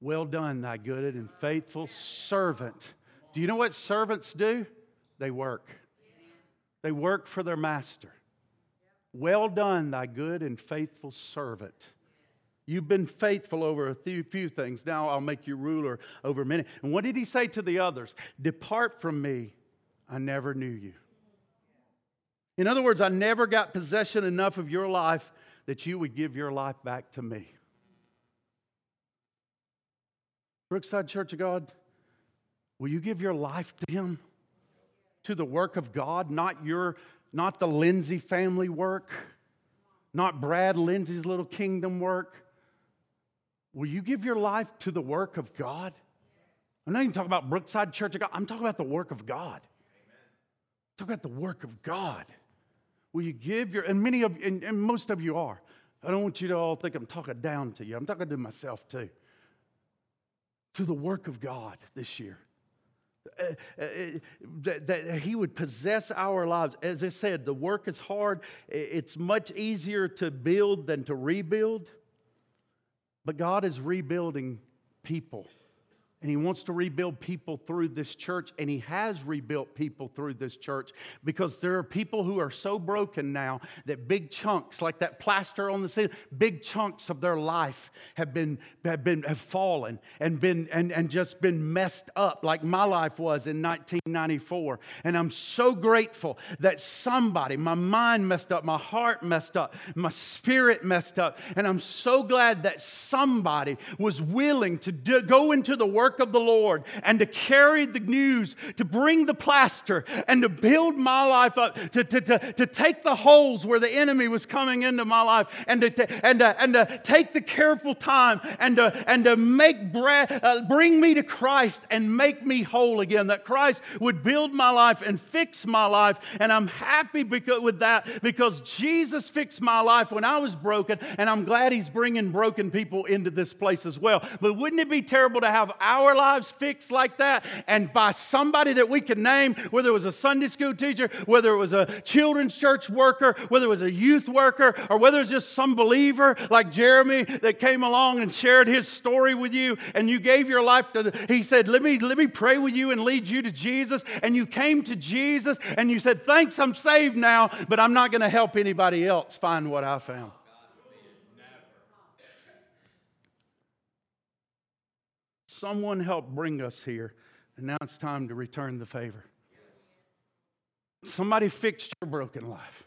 Speaker 1: Well done, thy good and faithful servant. Do you know what servants do? They work, they work for their master. Well done, thy good and faithful servant. You've been faithful over a few, things. Now I'll make you ruler over many. And what did he say to the others? Depart from me. I never knew you. In other words, I never got possession enough of your life that you would give your life back to me. Brookside Church of God, will you give your life to him? To the work of God, not your not the Lindsay family work, not Brad Lindsay's little kingdom work, Will you give your life to the work of God? I'm not even talking about Brookside Church of God. I'm talking about the work of God. Talk about the work of God. Will you give your, and many of and, and most of you are. I don't want you to all think I'm talking down to you. I'm talking to myself too. To the work of God this year. Uh, uh, that, that, he would possess our lives. As I said, the work is hard. It's much easier to build than to rebuild. But God is rebuilding people. And he wants to rebuild people through this church, and he has rebuilt people through this church because there are people who are so broken now that big chunks, like that plaster on the ceiling, big chunks of their life have been have been have fallen and been and, and just been messed up, like my life was in 1994. And I'm so grateful that somebody, my mind messed up, my heart messed up, my spirit messed up, and I'm so glad that somebody was willing to do, go into the work work of the Lord and to carry the news, to bring the plaster and to build my life up, to, to, to, to take the holes where the enemy was coming into my life and to, and, to, and to take the careful time and to, and to make uh, bring me to Christ and make me whole again. That Christ would build my life and fix my life. And I'm happy because, with that because Jesus fixed my life when I was broken, and I'm glad He's bringing broken people into this place as well. But wouldn't it be terrible to have our lives fixed like that and by somebody that we can name, whether it was a Sunday school teacher, whether it was a children's church worker, whether it was a youth worker, or whether it's just some believer like Jeremy that came along and shared his story with you and you gave your life to, he said, let me, let me pray with you and lead you to Jesus. And you came to Jesus and you said, thanks, I'm saved now, but I'm not going to help anybody else find what I found. Someone helped bring us here, and now it's time to return the favor. Somebody fixed your broken life.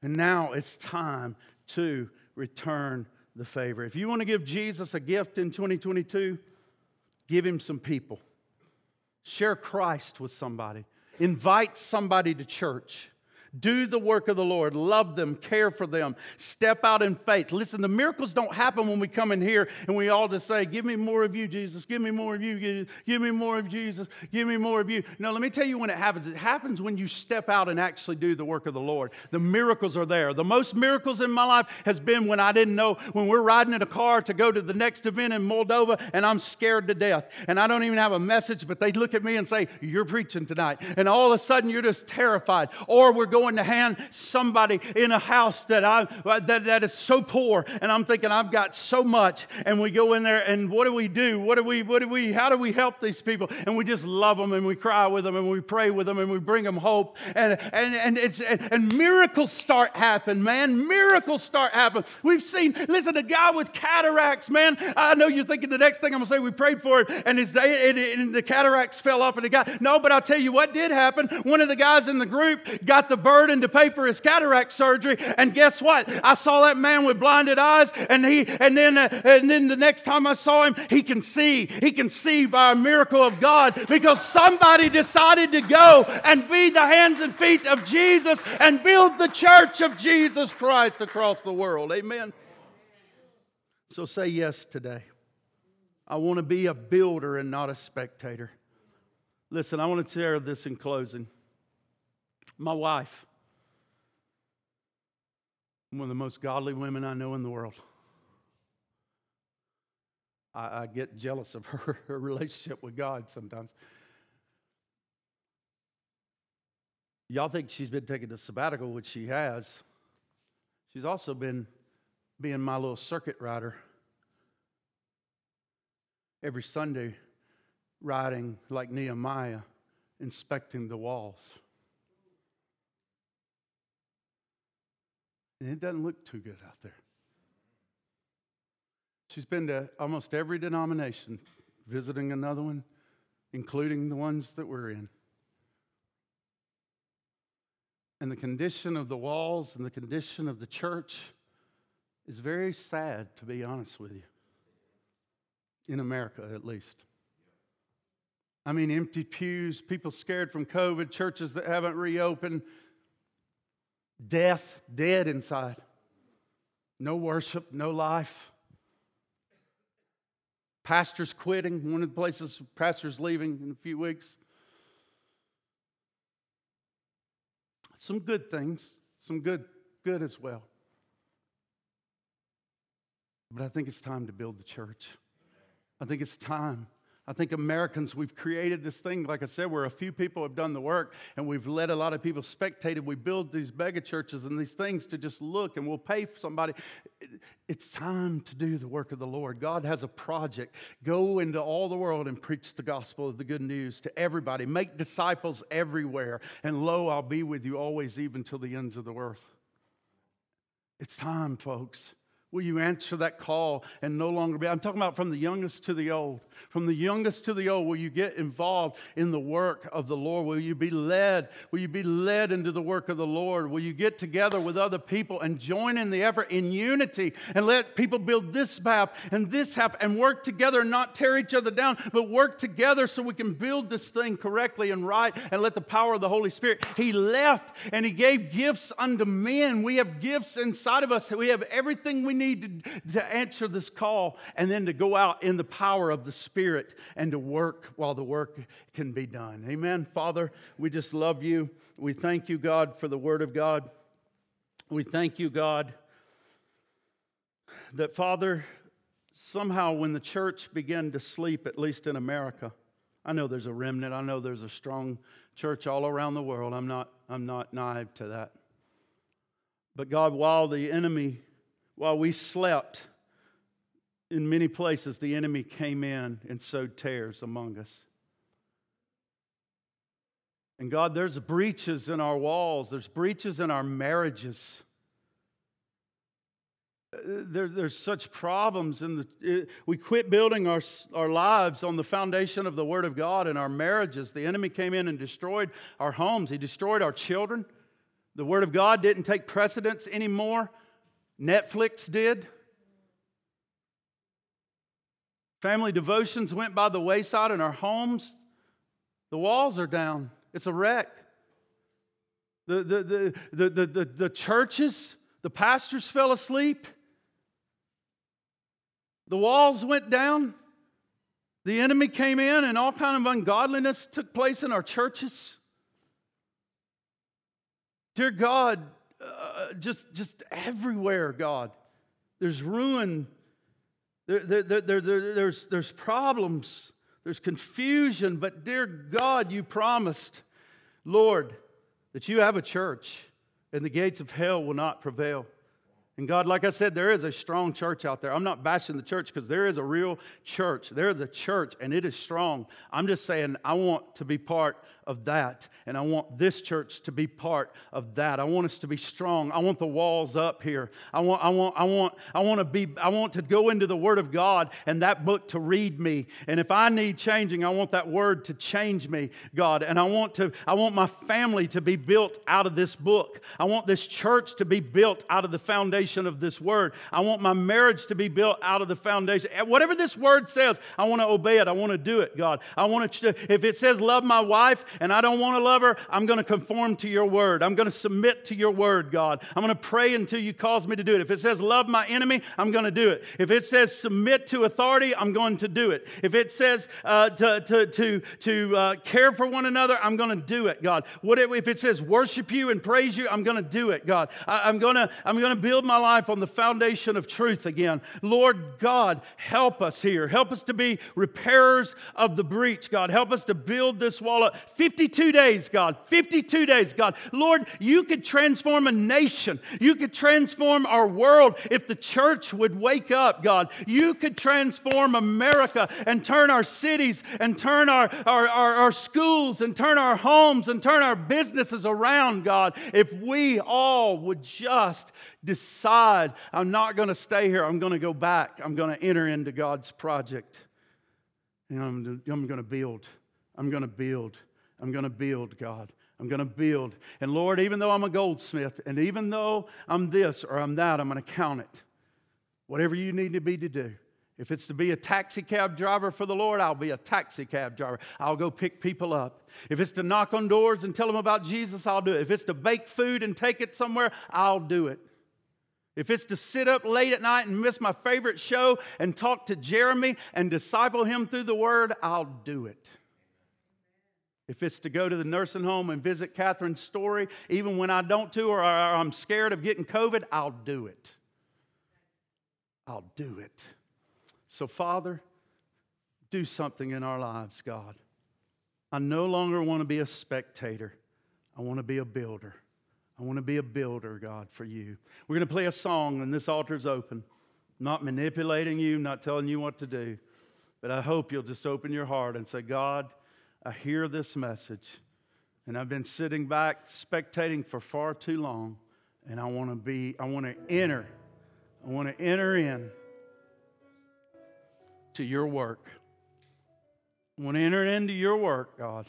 Speaker 1: And now it's time to return the favor. If you want to give Jesus a gift in 2022, give him some people. Share Christ with somebody. Invite somebody to church. Do the work of the Lord. Love them, care for them, step out in faith. Listen, the miracles don't happen when we come in here and we all just say, Give me more of you, Jesus. Give me more of you. Give me more of Jesus. Give me more of you. No, let me tell you when it happens. It happens when you step out and actually do the work of the Lord. The miracles are there. The most miracles in my life has been when I didn't know, when we're riding in a car to go to the next event in Moldova and I'm scared to death. And I don't even have a message, but they look at me and say, You're preaching tonight. And all of a sudden you're just terrified. Or we're going going to hand somebody in a house that I that, that is so poor, and I'm thinking I've got so much, and we go in there and what do we do? What do we what do we how do we help these people? And we just love them and we cry with them and we pray with them and we bring them hope and and and it's and, and miracles start happen, man. Miracles start happen. We've seen listen a guy with cataracts, man. I know you're thinking the next thing I'm gonna say we prayed for it and, his, and, and the cataracts fell off and the guy no, but I'll tell you what did happen. One of the guys in the group got the burden to pay for his cataract surgery. And guess what? I saw that man with blinded eyes, and he and then uh, and then the next time I saw him, he can see. He can see by a miracle of God because somebody decided to go and be the hands and feet of Jesus and build the church of Jesus Christ across the world. Amen. So say yes today. I want to be a builder and not a spectator. Listen, I want to share this in closing. My wife, one of the most godly women I know in the world. I, I get jealous of her, her relationship with God sometimes. Y'all think she's been taking a sabbatical, which she has. She's also been being my little circuit rider every Sunday, riding like Nehemiah, inspecting the walls. And it doesn't look too good out there. She's been to almost every denomination, visiting another one, including the ones that we're in. And the condition of the walls and the condition of the church is very sad, to be honest with you, in America at least. I mean, empty pews, people scared from COVID, churches that haven't reopened, death, dead inside. No worship, no life. Pastors quitting. One of the places pastors leaving in a few weeks. Some good things, some good, good as well. But I think it's time to build the church. I think it's time I think Americans, we've created this thing, like I said, where a few people have done the work and we've let a lot of people spectate. We build these mega churches and these things to just look and we'll pay for somebody. It's time to do the work of the Lord. God has a project. Go into all the world and preach the gospel of the good news to everybody. Make disciples everywhere. And lo, I'll be with you always, even till the ends of the earth. It's time, folks. Will you answer that call and no longer be? I'm talking about from the youngest to the old. From the youngest to the old, will you get involved in the work of the Lord? Will you be led? Will you be led into the work of the Lord? Will you get together with other people and join in the effort in unity and let people build this half and this half and work together and not tear each other down, but work together so we can build this thing correctly and right and let the power of the Holy Spirit. He left and He gave gifts unto men. We have gifts inside of us, we have everything we need to, to answer this call and then to go out in the power of the Spirit and to work while the work can be done. Amen. Father, we just love you. We thank you, God, for the Word of God. We thank you, God, that, Father, somehow when the church began to sleep, at least in America, I know there's a remnant, I know there's a strong church all around the world. I'm not, I'm not naive to that. But God, while the enemy while we slept, in many places the enemy came in and sowed tares among us. And God, there's breaches in our walls, there's breaches in our marriages. There, there's such problems in the we quit building our, our lives on the foundation of the word of god and our marriages. The enemy came in and destroyed our homes. He destroyed our children. The word of god didn't take precedence anymore Netflix did. Family devotions went by the wayside in our homes. The walls are down. It's a wreck. The, the, the, the, the, the, churches, the pastors fell asleep. The walls went down. The enemy came in, and all kind of ungodliness took place in our churches. Dear God, uh, just, just everywhere, God. There's ruin, there, there, there, there's, there's problems, there's confusion, but dear God, you promised, Lord, that you have a church and the gates of hell will not prevail. And God, like I said, there is a strong church out there. I'm not bashing the church because there is a real church. There is a church and it is strong. I'm just saying I want to be part of that. And I want this church to be part of that. I want us to be strong. I want the walls up here. I want, I want, I want, I want to be, I want to go into the Word of God and that book to read me. And if I need changing, I want that word to change me, God. And I want to, I want my family to be built out of this book. I want this church to be built out of the foundation of this word. I want my marriage to be built out of the foundation. Whatever this word says, I want to obey it. I want to do it, God. I want to, if it says love my wife, and I don't want to love her, I'm going to conform to your word. I'm going to submit to your word, God. I'm going to pray until you cause me to do it. If it says love my enemy, I'm going to do it. If it says submit to authority, I'm going to do it. If it says uh, to, to, to, to uh, care for one another, I'm going to do it, God. What if it says worship you and praise you, I'm going to do it, God. I, I'm going to I'm going to build my life on the foundation of truth again. Lord God, help us here. Help us to be repairers of the breach, God. Help us to build this wall up. 52 days, God. 52 days, God. Lord, you could transform a nation. You could transform our world if the church would wake up, God. You could transform America and turn our cities and turn our, our, our, our schools and turn our homes and turn our businesses around, God, if we all would just decide, I'm not going to stay here. I'm going to go back. I'm going to enter into God's project. And I'm, I'm going to build. I'm going to build. I'm going to build, God. I'm going to build. And Lord, even though I'm a goldsmith, and even though I'm this or I'm that, I'm going to count it. Whatever you need to be to do. If it's to be a taxi cab driver for the Lord, I'll be a taxi cab driver. I'll go pick people up. If it's to knock on doors and tell them about Jesus, I'll do it. If it's to bake food and take it somewhere, I'll do it. If it's to sit up late at night and miss my favorite show and talk to Jeremy and disciple him through the word, I'll do it. If it's to go to the nursing home and visit Catherine's story, even when I don't to or I'm scared of getting COVID, I'll do it. I'll do it. So, Father, do something in our lives, God. I no longer want to be a spectator. I want to be a builder. I want to be a builder, God, for you. We're going to play a song, and this altar's open. not manipulating you, not telling you what to do, but I hope you'll just open your heart and say, God, I hear this message, and I've been sitting back spectating for far too long, and I want to be, I want to enter, I want to enter in to your work. I want to enter into your work, God.